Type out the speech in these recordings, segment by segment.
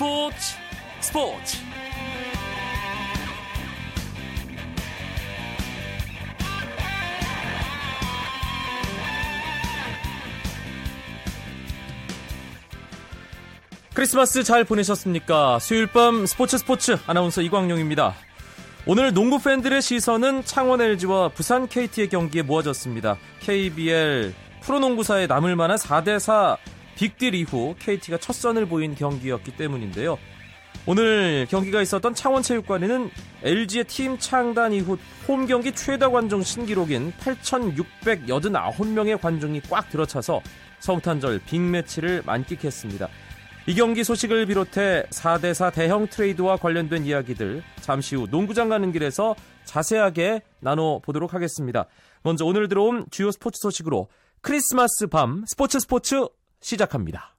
스포츠 스포츠 크리스마스 잘 보내셨습니까? 수요일 밤 스포츠 스포츠 아나운서 이광용입니다. 오늘 농구 팬들의 시선은 창원 LG와 부산 KT의 경기에 모아졌습니다. KBL 프로농구사에 남을 만한 4대4 빅딜 이후 KT가 첫 선을 보인 경기였기 때문인데요. 오늘 경기가 있었던 창원체육관에는 LG의 팀 창단 이후 홈 경기 최다 관중 신기록인 8,689명의 관중이 꽉 들어차서 성탄절 빅매치를 만끽했습니다. 이 경기 소식을 비롯해 4대4 대형 트레이드와 관련된 이야기들 잠시 후 농구장 가는 길에서 자세하게 나눠보도록 하겠습니다. 먼저 오늘 들어온 주요 스포츠 소식으로 크리스마스 밤 스포츠 스포츠 시작합니다.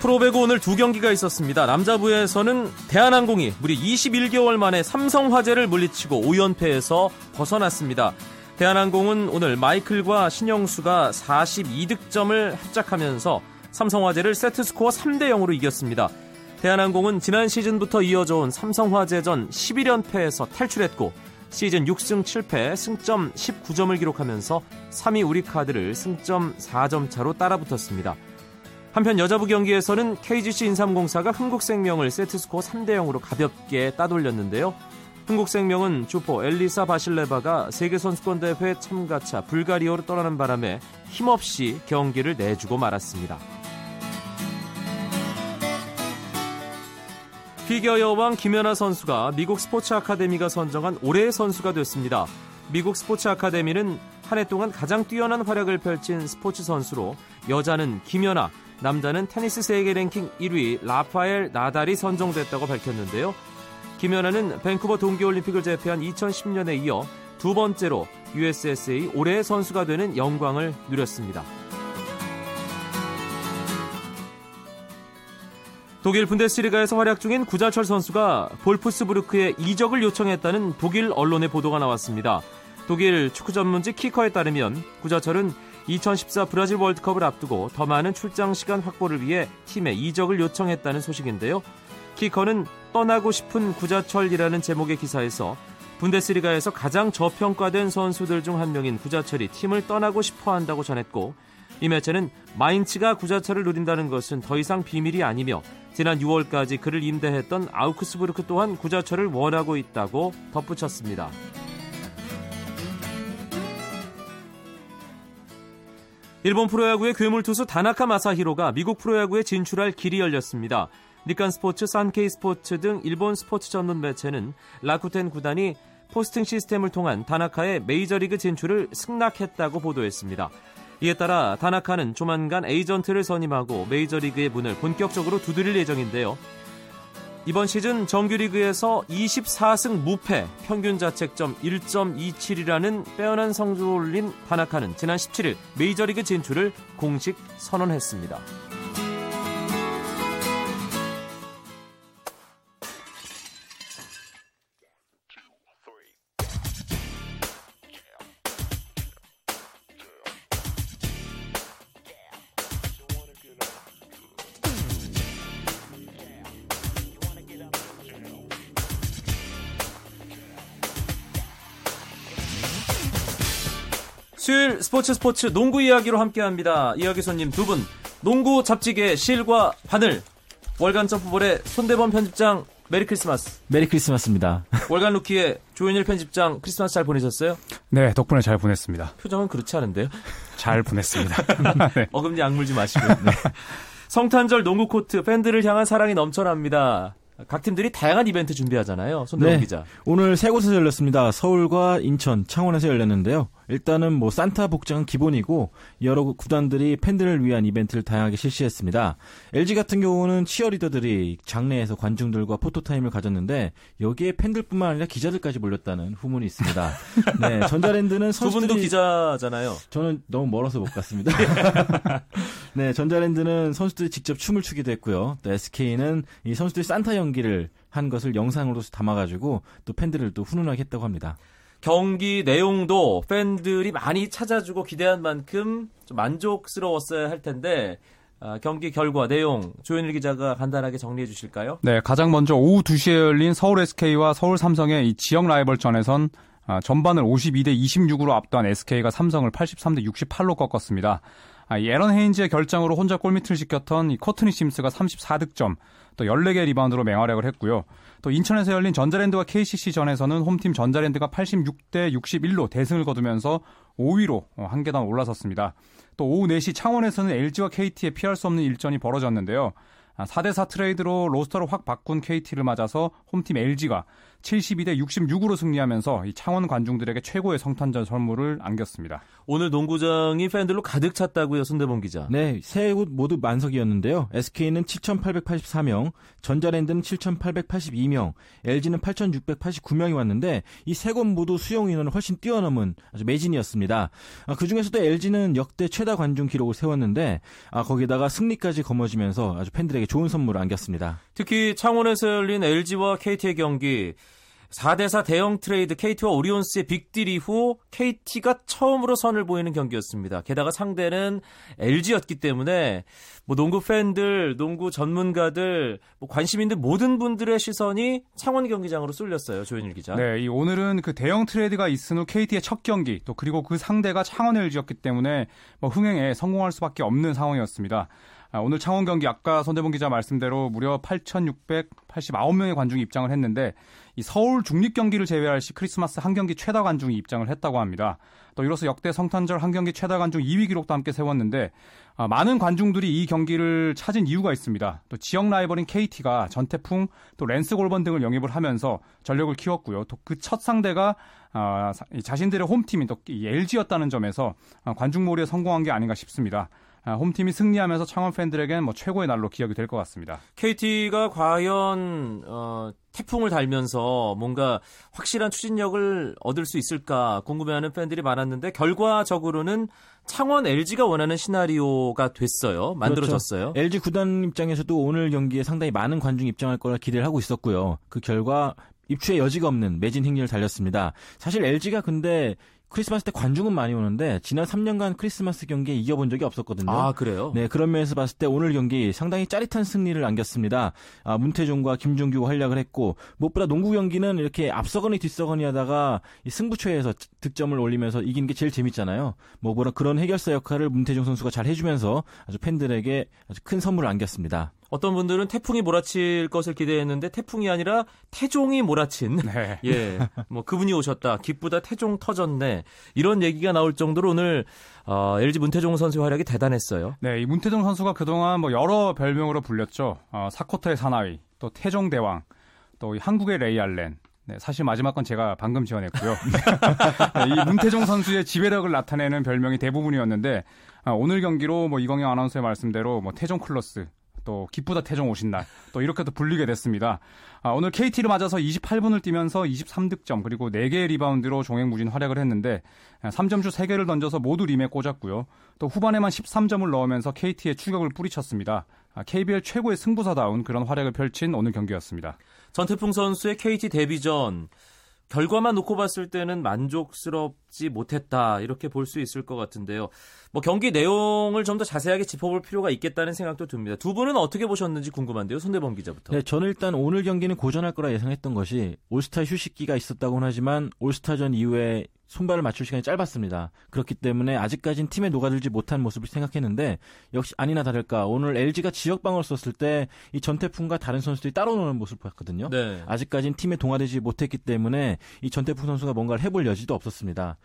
프로배구 오늘 두 경기가 있었습니다. 남자부에서는 대한항공이 무려 21개월 만에 삼성화재를 물리치고 5연패에서 벗어났습니다. 대한항공은 오늘 마이클과 신영수가 42득점을 합작하면서 삼성화재를 세트스코어 3대 0으로 이겼습니다. 대한항공은 지난 시즌부터 이어져 온 삼성화재전 11연패에서 탈출했고 시즌 6승 7패 승점 19점을 기록하면서 3위 우리카드를 승점 4점 차로 따라붙었습니다. 한편 여자부 경기에서는 KGC 인삼공사가 흥국생명을 세트스코어 3대 0으로 가볍게 따돌렸는데요. 흥국생명은 주포 엘리사 바실레바가 세계선수권대회 참가차 불가리아로 떠나는 바람에 힘없이 경기를 내주고 말았습니다. 피겨 여왕 김연아 선수가 미국 스포츠 아카데미가 선정한 올해의 선수가 됐습니다. 미국 스포츠 아카데미는 한 해 동안 가장 뛰어난 활약을 펼친 스포츠 선수로 여자는 김연아, 남자는 테니스 세계 랭킹 1위 라파엘 나달이 선정됐다고 밝혔는데요. 김연아는 밴쿠버 동계올림픽을 제패한 2010년에 이어 두 번째로 USSA 올해의 선수가 되는 영광을 누렸습니다. 독일 분데스리가에서 활약 중인 구자철 선수가 볼프스부르크에 이적을 요청했다는 독일 언론의 보도가 나왔습니다. 독일 축구 전문지 키커에 따르면 구자철은 2014 브라질 월드컵을 앞두고 더 많은 출장 시간 확보를 위해 팀에 이적을 요청했다는 소식인데요. 키커는 떠나고 싶은 구자철이라는 제목의 기사에서 분데스리가에서 가장 저평가된 선수들 중 한 명인 구자철이 팀을 떠나고 싶어 한다고 전했고 이 매체는 마인츠가 구자철을 누린다는 것은 더 이상 비밀이 아니며 지난 6월까지 그를 임대했던 아우크스부르크 또한 구자철을 원하고 있다고 덧붙였습니다. 일본 프로야구의 괴물 투수 다나카 마사히로가 미국 프로야구에 진출할 길이 열렸습니다. 니칸 스포츠, 산케이 스포츠 등 일본 스포츠 전문 매체는 라쿠텐 구단이 포스팅 시스템을 통한 다나카의 메이저리그 진출을 승낙했다고 보도했습니다. 이에 따라 다나카는 조만간 에이전트를 선임하고 메이저리그의 문을 본격적으로 두드릴 예정인데요. 이번 시즌 정규리그에서 24승 무패, 평균 자책점 1.27이라는 빼어난 성적을 올린 다나카는 지난 17일 메이저리그 진출을 공식 선언했습니다. 스포츠 스포츠 농구 이야기로 함께합니다. 이야기 손님 두 분, 농구 잡지계 실과 바늘, 월간 점프볼의 손대범 편집장 Merry Christmas. Merry Christmas입니다. 월간 루키의 조현일 편집장 크리스마스 잘 보내셨어요? 네, 덕분에 잘 보냈습니다. 표정은 그렇지 않은데요? 잘 보냈습니다. 네. 어금니 악물지 마시고. 네. 성탄절 농구 코트 팬들을 향한 사랑이 넘쳐납니다. 각 팀들이 다양한 이벤트 준비하잖아요. 손대범 네. 기자. 오늘 세 곳에서 열렸습니다. 서울과 인천, 창원에서 열렸는데요. 일단은 뭐 산타 복장은 기본이고 여러 구단들이 팬들을 위한 이벤트를 다양하게 실시했습니다. LG 같은 경우는 치어리더들이 장내에서 관중들과 포토타임을 가졌는데 여기에 팬들뿐만 아니라 기자들까지 몰렸다는 후문이 있습니다. 네, 전자랜드는 두 분도 선수들이 기자잖아요. 저는 너무 멀어서 못 갔습니다. 네, 전자랜드는 선수들이 직접 춤을 추기도 했고요. 또 SK는 이 선수들이 산타 연기를 한 것을 영상으로 담아가지고 또 팬들을 또 훈훈하게 했다고 합니다. 경기 내용도 팬들이 많이 찾아주고 기대한 만큼 좀 만족스러웠어야 할 텐데 아, 경기 결과 내용 조현일 기자가 간단하게 정리해 주실까요? 네, 가장 먼저 오후 2시에 열린 서울 SK와 서울 삼성의 이 지역 라이벌전에선 아, 전반을 52대 26으로 압도한 SK가 삼성을 83대 68로 꺾었습니다. 아, 이 에런 헤인즈의 결장으로 혼자 골밑을 지켰던 이 코트니 심스가 34득점, 또 14개 리바운드로 맹활약을 했고요. 또 인천에서 열린 전자랜드와 KCC전에서는 홈팀 전자랜드가 86대 61로 대승을 거두면서 5위로 어, 한 계단 올라섰습니다. 또 오후 4시 창원에서는 LG와 KT의 피할 수 없는 일전이 벌어졌는데요. 4대4 아, 트레이드로 로스터를 확 바꾼 KT를 맞아서 홈팀 LG가 72대 66으로 승리하면서 이 창원 관중들에게 최고의 성탄절 선물을 안겼습니다. 오늘 농구장이 팬들로 가득 찼다고요, 손대범 기자. 네, 세 곳 모두 만석이었는데요. SK는 7,884명, 전자랜드는 7,882명, LG는 8,689명이 왔는데 이 세 곳 모두 수용 인원을 훨씬 뛰어넘은 아주 매진이었습니다. 아, 그 중에서도 LG는 역대 최다 관중 기록을 세웠는데 아, 거기다가 승리까지 거머쥐면서 아주 팬들에게 좋은 선물을 안겼습니다. 특히 창원에서 열린 LG와 KT의 경기 4대4 대형 트레이드 KT와 오리온스의 빅딜 이후 KT가 처음으로 선을 보이는 경기였습니다. 게다가 상대는 LG였기 때문에 뭐 농구 팬들, 농구 전문가들, 뭐 관심 있는 모든 분들의 시선이 창원 경기장으로 쏠렸어요. 조현일 기자. 네, 이 오늘은 그 대형 트레이드가 있은 후 KT의 첫 경기, 또 그리고 그 상대가 창원 LG였기 때문에 뭐 흥행에 성공할 수밖에 없는 상황이었습니다. 아, 오늘 창원 경기 아까 손대본 기자 말씀대로 무려 8,689명의 관중이 입장을 했는데 이 서울 중립 경기를 제외할 시 크리스마스 한 경기 최다 관중이 입장을 했다고 합니다. 또 이로써 역대 성탄절 한 경기 최다 관중 2위 기록도 함께 세웠는데 아, 많은 관중들이 이 경기를 찾은 이유가 있습니다. 또 지역 라이벌인 KT가 전태풍 또 랜스 골번 등을 영입을 하면서 전력을 키웠고요. 또 그 첫 상대가 아, 자신들의 홈팀인 또 LG였다는 점에서 관중 몰이에 성공한 게 아닌가 싶습니다. 아, 홈팀이 승리하면서 창원 팬들에겐 뭐 최고의 날로 기억이 될 것 같습니다. KT가 과연 어, 태풍을 달면서 뭔가 확실한 추진력을 얻을 수 있을까 궁금해하는 팬들이 많았는데 결과적으로는 창원 LG가 원하는 시나리오가 됐어요. 만들어졌어요. 그렇죠. LG 구단 입장에서도 오늘 경기에 상당히 많은 관중 입장할 거라 기대를 하고 있었고요. 그 결과 입추의 여지가 없는 매진 행렬을 달렸습니다. 사실 LG가 근데 크리스마스 때 관중은 많이 오는데 지난 3년간 크리스마스 경기에 이겨본 적이 없었거든요. 아 그래요? 네 그런 면에서 봤을 때 오늘 경기 상당히 짜릿한 승리를 안겼습니다. 아, 문태종과 김종규가 활약을 했고 무엇보다 농구 경기는 이렇게 앞서거니 뒤서거니 하다가 승부처에서 득점을 올리면서 이긴 게 제일 재밌잖아요. 뭐 뭐라 그런 해결사 역할을 문태종 선수가 잘 해주면서 아주 팬들에게 아주 큰 선물을 안겼습니다. 어떤 분들은 태풍이 몰아칠 것을 기대했는데 태풍이 아니라 태종이 몰아친 네. 예, 뭐 그분이 오셨다. 기쁘다 태종 터졌네. 이런 얘기가 나올 정도로 오늘 어, LG 문태종 선수의 활약이 대단했어요. 네, 이 문태종 선수가 그동안 뭐 여러 별명으로 불렸죠. 어, 4쿼터의 사나이, 또 태종 대왕, 또 한국의 레이 알렌, 네, 사실 마지막 건 제가 방금 지었고요. 네, 이 문태종 선수의 지배력을 나타내는 별명이 대부분이었는데 아, 오늘 경기로 뭐 이광용 아나운서의 말씀대로 뭐 태종 클로스, 또 기쁘다 태종 오신 날 또 이렇게도 불리게 됐습니다. 아, 오늘 KT를 맞아서 28분을 뛰면서 23득점 그리고 4개의 리바운드로 종횡무진 활약을 했는데 3점슛 아, 3개를 던져서 모두 림에 꽂았고요. 또 후반에만 13점을 넣으면서 KT의 추격을 뿌리쳤습니다. 아, KBL 최고의 승부사다운 그런 활약을 펼친 오늘 경기였습니다. 전태풍 선수의 KT 데뷔전 결과만 놓고 봤을 때는 만족스럽지 못했다 이렇게 볼 수 있을 것 같은데요. 뭐 경기 내용을 좀 더 자세하게 짚어볼 필요가 있겠다는 생각도 듭니다. 두 분은 어떻게 보셨는지 궁금한데요. 손대범 기자부터. 네, 저는 일단 오늘 경기는 고전할 거라 예상했던 것이 올스타 휴식기가 있었다고는 하지만 올스타전 이후에 손발을 맞출 시간이 짧았습니다. 그렇기 때문에 아직까진 팀에 녹아들지 못한 모습을 생각했는데 역시 아니나 다를까 오늘 LG가 지역 방어를 썼을 때 이 전태풍과 다른 선수들이 따로 노는 모습을 보였거든요. 네. 아직까진 팀에 동화되지 못했기 때문에 이 전태풍 선수가 뭔가를 해볼 여지도 없었습니다.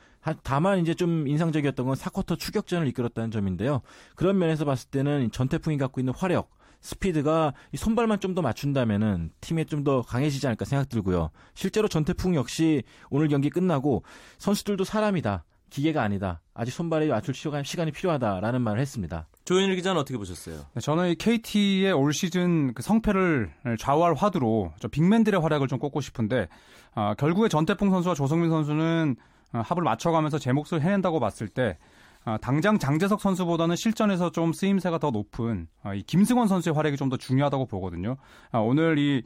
다만 이제 좀 인상적이었던 건 사쿼터 추격전을 이끌었다는 점인데요. 그런 면에서 봤을 때는 전태풍이 갖고 있는 화력 스피드가 손발만 좀 더 맞춘다면은 팀에 좀 더 강해지지 않을까 생각 들고요. 실제로 전태풍 역시 오늘 경기 끝나고 선수들도 사람이다. 기계가 아니다. 아직 손발을 맞출 시간, 시간이 필요하다라는 말을 했습니다. 조현일 기자는 어떻게 보셨어요? 네, 저는 이 KT의 올 시즌 그 성패를 좌우할 화두로 저 big man들의 활약을 좀 꼽고 싶은데 아, 결국에 전태풍 선수와 조성민 선수는 어, 합을 맞춰가면서 제 몫을 해낸다고 봤을 때 아, 당장 장재석 선수보다는 실전에서 좀 쓰임새가 더 높은 아, 이 김승원 선수의 활약이 좀 더 중요하다고 보거든요. 아, 오늘 이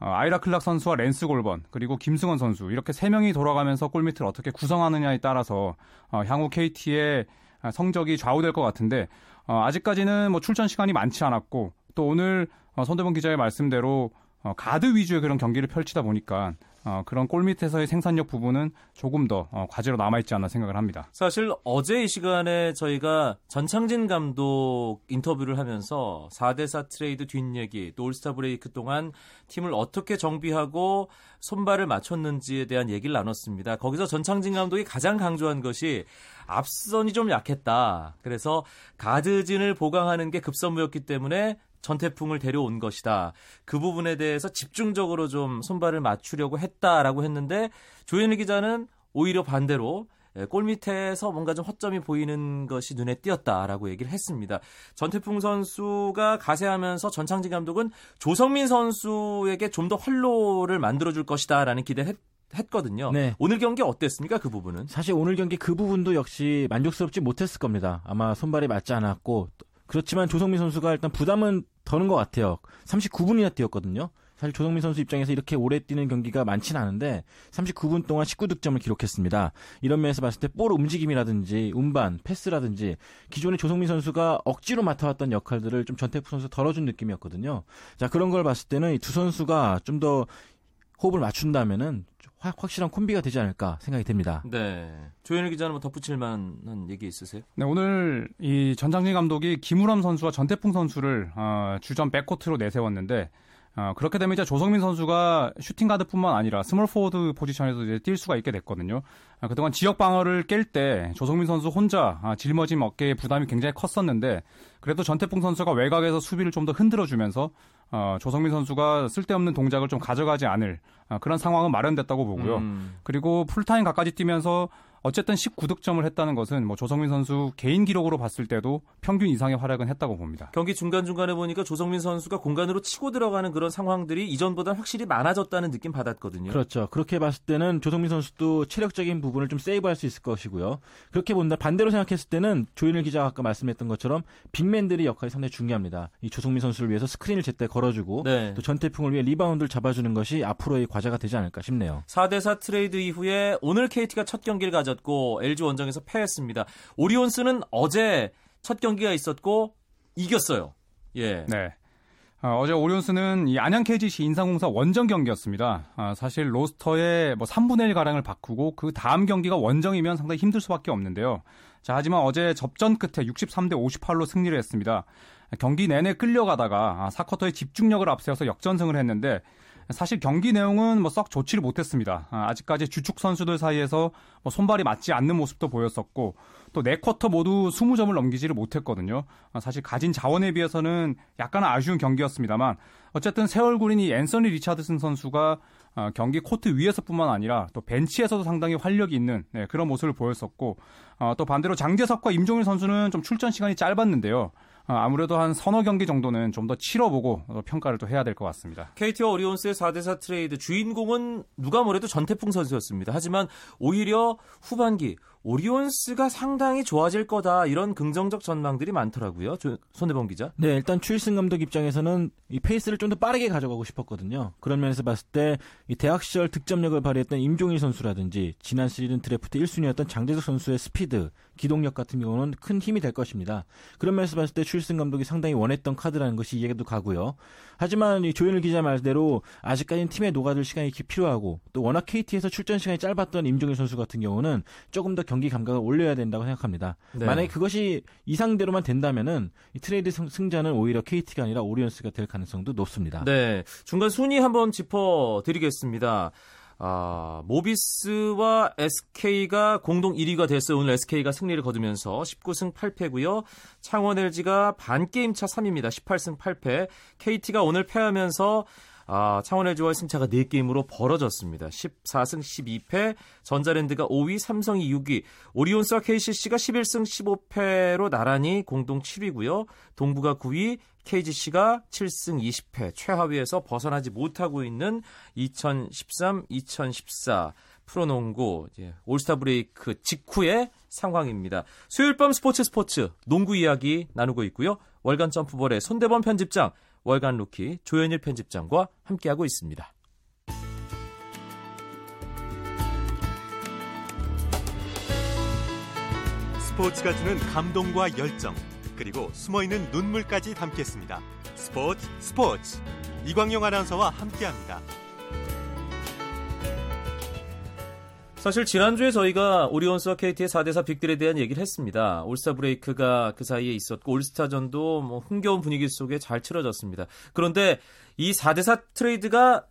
어, 아이라 클락 선수와 랜스 골번 그리고 김승원 선수 이렇게 세 명이 돌아가면서 골밑을 어떻게 구성하느냐에 따라서 어, 향후 KT의 성적이 좌우될 것 같은데 어, 아직까지는 뭐 출전 시간이 많지 않았고 또 오늘 어, 손대범 기자의 말씀대로 어, 가드 위주의 그런 경기를 펼치다 보니까 어, 그런 골밑에서의 생산력 부분은 조금 더 어, 과제로 남아있지 않나 생각을 합니다. 사실 어제 이 시간에 저희가 전창진 감독 인터뷰를 하면서 4대4 트레이드 뒷얘기, 또 all-star break 동안 팀을 어떻게 정비하고 손발을 맞췄는지에 대한 얘기를 나눴습니다. 거기서 전창진 감독이 가장 강조한 것이 앞선이 좀 약했다. 그래서 가드진을 보강하는 게 급선무였기 때문에 전태풍을 데려온 것이다. 그 부분에 대해서 집중적으로 좀 손발을 맞추려고 했다라고 했는데 조현일 기자는 오히려 반대로 예, 골 밑에서 뭔가 좀 허점이 보이는 것이 눈에 띄었다라고 얘기를 했습니다. 전태풍 선수가 가세하면서 전창진 감독은 조성민 선수에게 좀 더 활로를 만들어줄 것이다라는 기대를 했, 거든요 네. 오늘 경기 어땠습니까? 그 부분은? 사실 오늘 경기 그 부분도 역시 만족스럽지 못했을 겁니다. 아마 손발이 맞지 않았고 그렇지만 조성민 선수가 일단 부담은 더는 것 같아요. 39분이나 뛰었거든요. 사실 조성민 선수 입장에서 이렇게 오래 뛰는 경기가 많지는 않은데 39분 동안 19득점을 기록했습니다. 이런 면에서 봤을 때 볼 움직임이라든지 운반, 패스라든지 기존의 조성민 선수가 억지로 맡아왔던 역할들을 좀 전태풍 선수 덜어준 느낌이었거든요. 자 그런 걸 봤을 때는 이 두 선수가 좀 더 호흡을 맞춘다면은 확실한 콤비가 되지 않을까 생각이 됩니다. 네. 조현일 기자는 뭐 덧붙일 만한 얘기 있으세요? 네, 오늘 이 전창진 감독이 김우람 선수와 전태풍 선수를 어, 주전 backcourt로 내세웠는데 어, 그렇게 되면 이제 조성민 선수가 shooting guard뿐만 아니라 small forward 포지션에서 이제 뛸 수가 있게 됐거든요. 아, 그동안 지역 방어를 깰 때 조성민 선수 혼자 아, 짊어짐 어깨에 부담이 굉장히 컸었는데 그래도 전태풍 선수가 외곽에서 수비를 좀 더 흔들어주면서 어, 조성민 선수가 쓸데없는 동작을 좀 가져가지 않을 어, 그런 상황은 마련됐다고 보고요. 음. 그리고 풀타임 가까지 뛰면서 어쨌든 19득점을 했다는 것은 뭐 조성민 선수 개인 기록으로 봤을 때도 평균 이상의 활약은 했다고 봅니다. 경기 중간중간에 보니까 조성민 선수가 공간으로 치고 들어가는 그런 상황들이 이전보다 확실히 많아졌다는 느낌 받았거든요. 그렇죠. 그렇게 봤을 때는 조성민 선수도 체력적인 부분을 좀 세이브할 수 있을 것이고요. 그렇게 본다 반대로 생각했을 때는 조현일 기자가 아까 말씀했던 것처럼 big man들이 역할이 상당히 중요합니다. 이 조성민 선수를 위해서 스크린을 제때 걸어주고 네. 또 전태풍을 위해 리바운드를 잡아주는 것이 앞으로의 과제가 되지 않을까 싶네요. 4대4 트레이드 이후에 오늘 KT가 첫 경기를 가져 가 졌고 LG 원정에서 패했습니다. 오리온스는 어제 첫 경기가 있었고 이겼어요. 예. 네. 어, 제 오리온스는 이 안양 KGC 인상공사 원정 경기였습니다. 아, 사실 로스터의 뭐 3분의 1 가량을 바꾸고 그 다음 경기가 원정이면 상당히 힘들 수밖에 없는데요. 자, 하지만 어제 접전 끝에 63대 58로 승리를 했습니다. 경기 내내 끌려가다가 4쿼터의 아, 집중력을 앞세워서 역전승을 했는데 사실 경기 내용은 뭐 썩 좋지를 못했습니다. 아, 아직까지 주축 선수들 사이에서 뭐 손발이 맞지 않는 모습도 보였었고 또 네 쿼터 모두 20점을 넘기지를 못했거든요. 아, 사실 가진 자원에 비해서는 약간 아쉬운 경기였습니다만 어쨌든 새 얼굴인 이 앤서니 리차드슨 선수가 아, 경기 코트 위에서뿐만 아니라 또 벤치에서도 상당히 활력이 있는 네, 그런 모습을 보였었고 또 반대로 장재석과 임종일 선수는 좀 출전 시간이 짧았는데요. 어, 아무래도 한 서너 경기 정도는 좀 더 치러보고 평가를 또 해야 될 것 같습니다. KT와 오리온스의 4대4 트레이드 주인공은 누가 뭐래도 전태풍 선수였습니다. 하지만 오히려 후반기 오리온스가 상당히 좋아질 거다 이런 긍정적 전망들이 많더라고요. 손대범 기자. 네, 일단 추일승 감독 입장에서는 이 페이스를 좀 더 빠르게 가져가고 싶었거든요. 그런 면에서 봤을 때 이 대학 시절 득점력을 발휘했던 임종일 선수라든지 지난 시즌 드래프트 1순위였던 장재석 선수의 스피드, 기동력 같은 경우는 큰 힘이 될 것입니다. 그런 면에서 봤을 때 추일승 감독이 상당히 원했던 카드라는 것이 이해도 가고요. 하지만 이 조현일 기자 말대로 아직까지는 팀에 녹아들 시간이 필요하고 또 워낙 KT에서 출전 시간이 짧았던 임종일 선수 같은 경우는 조금 더 경기 감각을 올려야 된다고 생각합니다. 네. 만약에 그것이 이상대로만 된다면은 이 트레이드 승자는 오히려 KT가 아니라 오리온스가 될 가능성도 높습니다. 네. 중간 순위 한번 짚어 드리겠습니다. 아, 모비스와 SK가 공동 1위가 됐어요. 오늘 SK가 승리를 거두면서 19승 8패고요. 창원 LG가 반 게임 차 3위입니다. 18승 8패. KT가 오늘 패하면서 아, 창원 LG와의 승차가 4게임으로 벌어졌습니다. 14승 12패, 전자랜드가 5위, 삼성이 6위, 오리온스와 KCC가 11승 15패로 나란히 공동 7위고요. 동부가 9위, KGC가 7승 20패, 최하위에서 벗어나지 못하고 있는 2013-2014 프로농구 all-star break 직후의 상황입니다. 수요일 밤 스포츠 스포츠 농구 이야기 나누고 있고요. 월간 점프볼의 손대범 편집장 월간 루키 조현일 편집장과 함께하고 있습니다. 스포츠가 주는 감동과 열정 그리고 숨어있는 눈물까지 담겠습니다. 스포츠 스포츠 이광용 아나운서와 함께합니다. 사실 지난주에 저희가 오리온스와 KT의 4대4 빅딜에 대한 얘기를 했습니다. 올스타 브레이크가 그 사이에 있었고 올스타전도 뭐 흥겨운 분위기 속에 잘 치러졌습니다. 그런데 이 4대4 트레이드가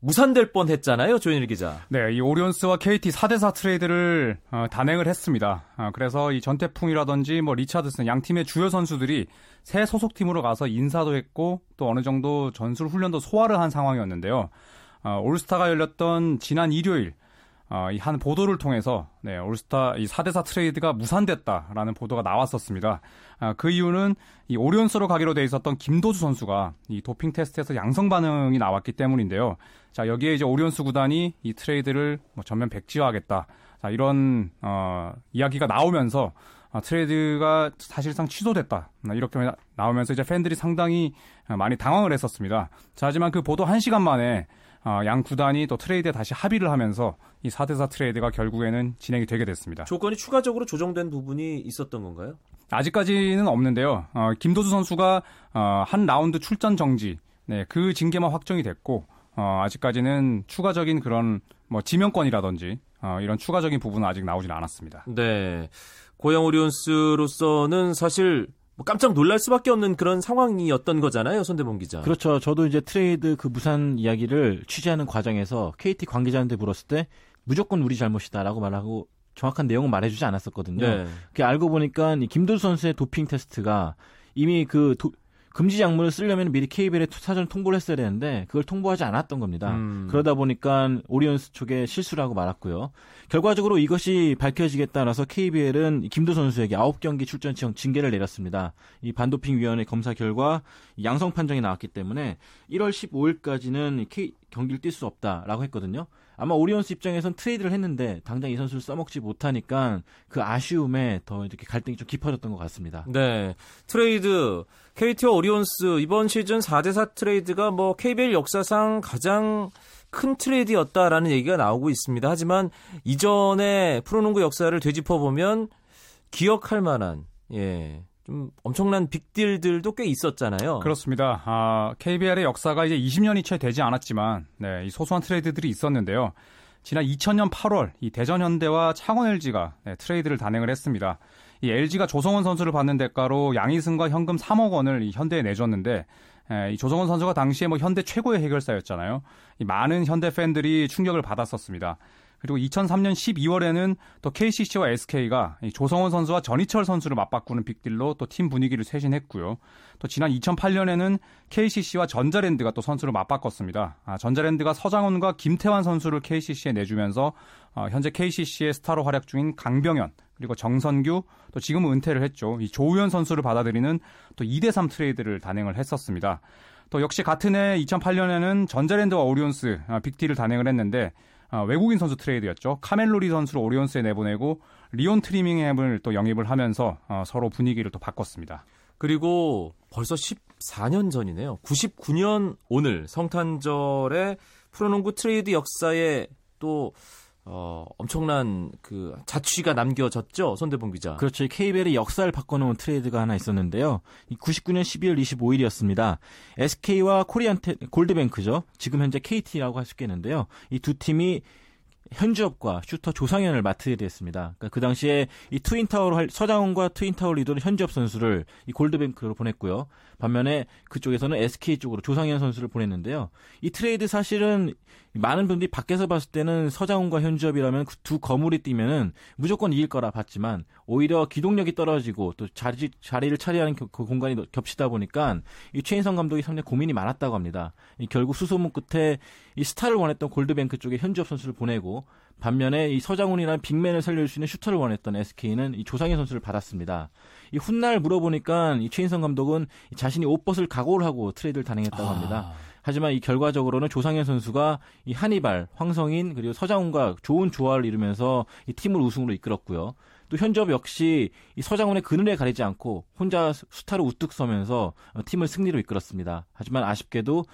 무산될 뻔 했잖아요, 조현일 기자. 네, 이 오리온스와 KT 4대4 트레이드를 어, 단행을 했습니다. 어, 그래서 이 전태풍이라든지 뭐 리차드슨 양 팀의 주요 선수들이 새 소속팀으로 가서 인사도 했고 또 어느 정도 전술 훈련도 소화를 한 상황이었는데요. 어, 올스타가 열렸던 지난 일요일 어, 이 한 보도를 통해서 네, 올스타 이 4대4 트레이드가 무산됐다라는 보도가 나왔었습니다. 아, 그 이유는 이 오리온스로 가기로 돼 있었던 김도수 선수가 이 도핑 테스트에서 양성 반응이 나왔기 때문인데요. 자, 여기에 이제 오리온스 구단이 이 트레이드를 뭐 전면 백지화하겠다. 자, 이런 어, 이야기가 나오면서 아, 트레이드가 사실상 취소됐다. 이렇게 나오면서 이제 팬들이 상당히 많이 당황을 했었습니다. 자, 하지만 그 보도 1시간 만에 어, 양 구단이 또 트레이드에 다시 합의를 하면서 이 4대4 트레이드가 결국에는 진행이 되게 됐습니다. 조건이 추가적으로 조정된 부분이 있었던 건가요? 아직까지는 없는데요. 어, 김도수 선수가 어, 한 라운드 출전 정지, 네, 그 징계만 확정이 됐고 어, 아직까지는 추가적인 그런 뭐 지명권이라든지 어, 이런 추가적인 부분은 아직 나오진 않았습니다. 네, 고양 오리온스로서는 사실 뭐 깜짝 놀랄 수밖에 없는 그런 상황이었던 거잖아요, 손대범 기자. 그렇죠. 저도 이제 트레이드 그 무산 이야기를 취재하는 과정에서 KT 관계자한테 물었을 때 무조건 우리 잘못이다라고 말하고 정확한 내용은 말해주지 않았었거든요. 네. 그 알고 보니까 이 김도수 선수의 도핑 테스트가 이미 그 도, 금지 약물을 쓰려면 미리 KBL에 사전 통보를 했어야 되는데 그걸 통보하지 않았던 겁니다. 음. 그러다 보니까 오리온스 쪽에 실수라고 말았고요. 결과적으로 이것이 밝혀지겠다라서 KBL은 김도 선수에게 9경기 출전 징계를 내렸습니다. 이 반도핑 위원회 검사 결과 양성 판정이 나왔기 때문에 1월 15일까지는 K, 경기를 뛸 수 없다라고 했거든요. 아마 오리온스 입장에선 트레이드를 했는데 당장 이 선수를 써먹지 못하니까 그 아쉬움에 더 이렇게 갈등이 좀 깊어졌던 것 같습니다. 네. 트레이드 KT와 오리온스 이번 시즌 4대 4 트레이드가 뭐 KBL 역사상 가장 큰 트레이드였다라는 얘기가 나오고 있습니다. 하지만 이전에 프로농구 역사를 되짚어 보면 기억할 만한 예. 좀 엄청난 빅딜들도 꽤 있었잖아요. 그렇습니다. 아, KBL의 역사가 이제 20년이 채 되지 않았지만, 네, 이 소소한 트레이드들이 있었는데요. 지난 2000년 8월 이 대전 현대와 창원 LG가 네, 트레이드를 단행을 했습니다. 이 LG가 조성원 선수를 받는 대가로 양희승과 현금 3억 원을 이 현대에 내줬는데 이 조성원 선수가 당시에 뭐 현대 최고의 해결사였잖아요. 이 많은 현대 팬들이 충격을 받았었습니다. 그리고 2003년 12월에는 또 KCC와 SK가 조성원 선수와 전희철 선수를 맞바꾸는 빅딜로 또 팀 분위기를 쇄신했고요. 또 지난 2008년에는 KCC와 전자랜드가 또 선수를 맞바꿨습니다. 아, 전자랜드가 서장훈과 김태환 선수를 KCC에 내주면서 어, 현재 KCC의 스타로 활약 중인 강병현 그리고 정선규 또 지금은 은퇴를 했죠. 이 조우현 선수를 받아들이는 또 2대3 트레이드를 단행을 했었습니다. 또 역시 같은 해 2008년에는 전자랜드와 오리온스 아, 빅딜을 단행을 했는데 아, 외국인 선수 트레이드였죠. 카멜로 리 선수를 오리온스에 내보내고 리온 트리밍햄을 또 영입을 하면서 어, 서로 분위기를 또 바꿨습니다. 그리고 벌써 14년 전이네요. 99년 오늘 성탄절에 프로농구 트레이드 역사에 또 어, 엄청난 그 자취가 남겨졌죠, 손대범 기자. 그렇죠. KBL의 역사를 바꿔놓은 트레이드가 하나 있었는데요. 99년 12월 25일이었습니다. SK와 코리안 테, 골드뱅크죠. 지금 현재 KT라고 할 수 있겠는데요. 이 두 팀이 현주엽과 슈터 조상현을 맡게 됐습니다. 그러니까 그 당시에 이 트윈타워로 할, 서장훈과 트윈타워 이루던 현주엽 선수를 이 골드뱅크로 보냈고요. 반면에 그쪽에서는 SK 쪽으로 조상현 선수를 보냈는데요. 이 트레이드 사실은 많은 분들이 밖에서 봤을 때는 서장훈과 현주엽이라면 그 두 거물이 뛰면은 무조건 이길 거라 봤지만 오히려 기동력이 떨어지고 또 자리, 자리를 차지하는 그 공간이 겹치다 보니까 이 최인선 감독이 상당히 고민이 많았다고 합니다. 이 결국 수소문 끝에 이 스타를 원했던 골드뱅크 쪽에 현주엽 선수를 보내고 반면에 이 서장훈이라는 빅맨을 살릴 수 있는 슈터를 원했던 SK는 이 조상현 선수를 받았습니다. 이 훗날 물어보니까 이 최인선 감독은 자신이 옷 벗을 각오를 하고 트레이드를 단행했다고 합니다. 아. 하지만 이 결과적으로는 조상현 선수가 이 하니발, 황성인 그리고 서장훈과 좋은 조화를 이루면서 이 팀을 우승으로 이끌었고요. 또 현주엽 역시 이 서장훈의 그늘에 가리지 않고 혼자 스타로 우뚝 서면서 팀을 승리로 이끌었습니다. 하지만 아쉽게도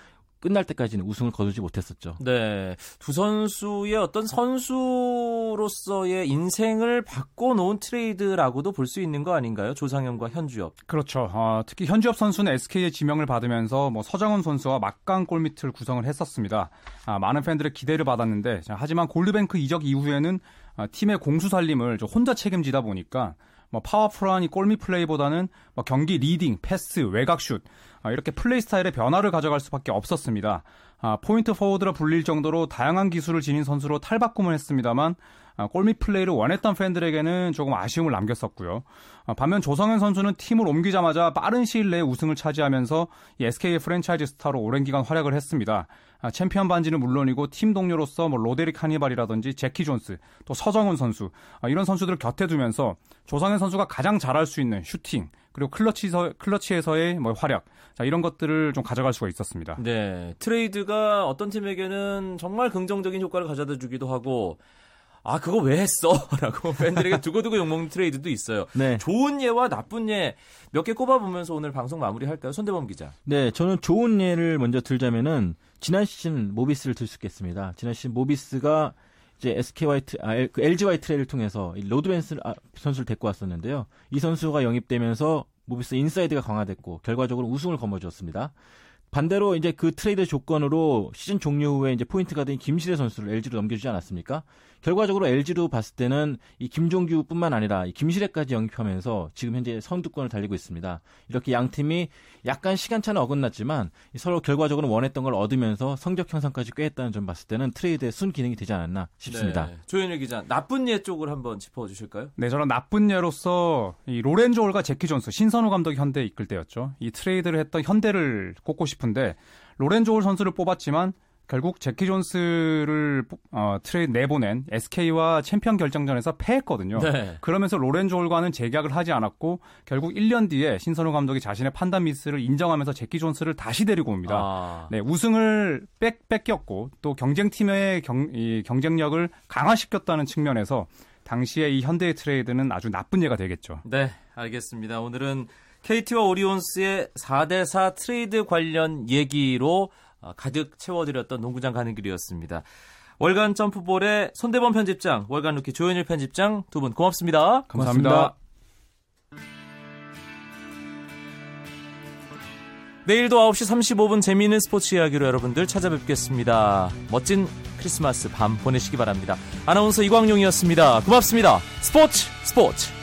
끝날 때까지는 우승을 거두지 못했었죠. 네. 두 선수의 어떤 선수로서의 인생을 바꿔놓은 트레이드라고도 볼 수 있는 거 아닌가요? 조상현과 현주엽. 그렇죠. 어, 특히 현주엽 선수는 SK의 지명을 받으면서 뭐 서장훈 선수와 막강 골밑을 구성을 했었습니다. 아, 많은 팬들의 기대를 받았는데 자, 하지만 골드뱅크 이적 이후에는 아, 팀의 공수 살림을 혼자 책임지다 보니까 뭐 파워풀한 이 골밑 플레이보다는 뭐 경기 리딩, 패스, 외곽슛 아, 이렇게 플레이 스타일의 변화를 가져갈 수밖에 없었습니다. 아, 포인트 포워드라 불릴 정도로 다양한 기술을 지닌 선수로 탈바꿈을 했습니다만 아, 골밑 플레이를 원했던 팬들에게는 조금 아쉬움을 남겼었고요. 아, 반면 조상현 선수는 팀을 옮기자마자 빠른 시일 내에 우승을 차지하면서 SK의 프랜차이즈 스타로 오랜 기간 활약을 했습니다. 아, 챔피언 반지는 물론이고 팀 동료로서 뭐 로데릭 하니발이라든지 재키 존스, 또 서장훈 선수 이런 선수들을 곁에 두면서 조상현 선수가 가장 잘할 수 있는 슈팅 그리고 클러치에서, 클러치에서의 뭐 활약 자, 이런 것들을 좀 가져갈 수가 있었습니다. 네, 트레이드가 어떤 팀에게는 정말 긍정적인 효과를 가져다 주기도 하고 아 그거 왜 했어? 라고 팬들에게 두고두고 욕먹는 트레이드도 있어요. 네. 좋은 예와 나쁜 예 몇 개 꼽아보면서 오늘 방송 마무리할까요? 손대범 기자. 네, 저는 좋은 예를 먼저 들자면은 지난 시즌 모비스를 들 수 있겠습니다. 지난 시즌 모비스가 이제 SK 화이트, 아, 그 LG 화이트레를 통해서 로드 벤슨 아, 선수를 데리고 왔었는데요. 이 선수가 영입되면서 모비스 인사이드가 강화됐고 결과적으로 우승을 거머쥐었습니다. 반대로 이제 그 트레이드 조건으로 시즌 종료 후에 이제 포인트 가드인 김시래 선수를 LG로 넘겨주지 않았습니까? 결과적으로 LG로 봤을 때는 이 김종규뿐만 아니라 이 김시래까지 영입하면서 지금 현재 선두권을 달리고 있습니다. 이렇게 양 팀이 약간 시간차는 어긋났지만 서로 결과적으로 원했던 걸 얻으면서 성적 향상까지 꾀했다는 점 봤을 때는 트레이드의 순 기능이 되지 않았나 싶습니다. 네. 조현일 기자, 나쁜 예 쪽을 한번 짚어주실까요? 네, 저는 나쁜 예로서 이 로렌조 홀과 재키 존스 신선우 감독이 현대를 이끌 때였죠. 이 트레이드를 했던 현대를 꼽고 싶은 데 로렌조 홀 선수를 뽑았지만 결국 재키 존스를 어, 트레이드 내보낸 SK와 챔피언 결정전에서 패했거든요. 네. 그러면서 로렌조 홀과는 재계약을 하지 않았고 결국 1년 뒤에 신선우 감독이 자신의 판단 미스를 인정하면서 재키 존스를 다시 데리고 옵니다. 아. 네, 우승을 뺏, 뺏겼고 또 경쟁팀의 경, 이 경쟁력을 강화시켰다는 측면에서 당시에 이 현대의 트레이드는 아주 나쁜 예가 되겠죠. 네, 알겠습니다. 오늘은 KT와 오리온스의 4대4 트레이드 관련 얘기로 어, 가득 채워드렸던 농구장 가는 길이었습니다. 월간 점프볼의 손대범 편집장, 월간 루키 조현일 편집장 두 분 고맙습니다. 감사합니다. 고맙습니다. 내일도 9시 35분 재미있는 스포츠 이야기로 여러분들 찾아뵙겠습니다. 멋진 크리스마스 밤 보내시기 바랍니다. 아나운서 이광용이었습니다. 고맙습니다. 스포츠 스포츠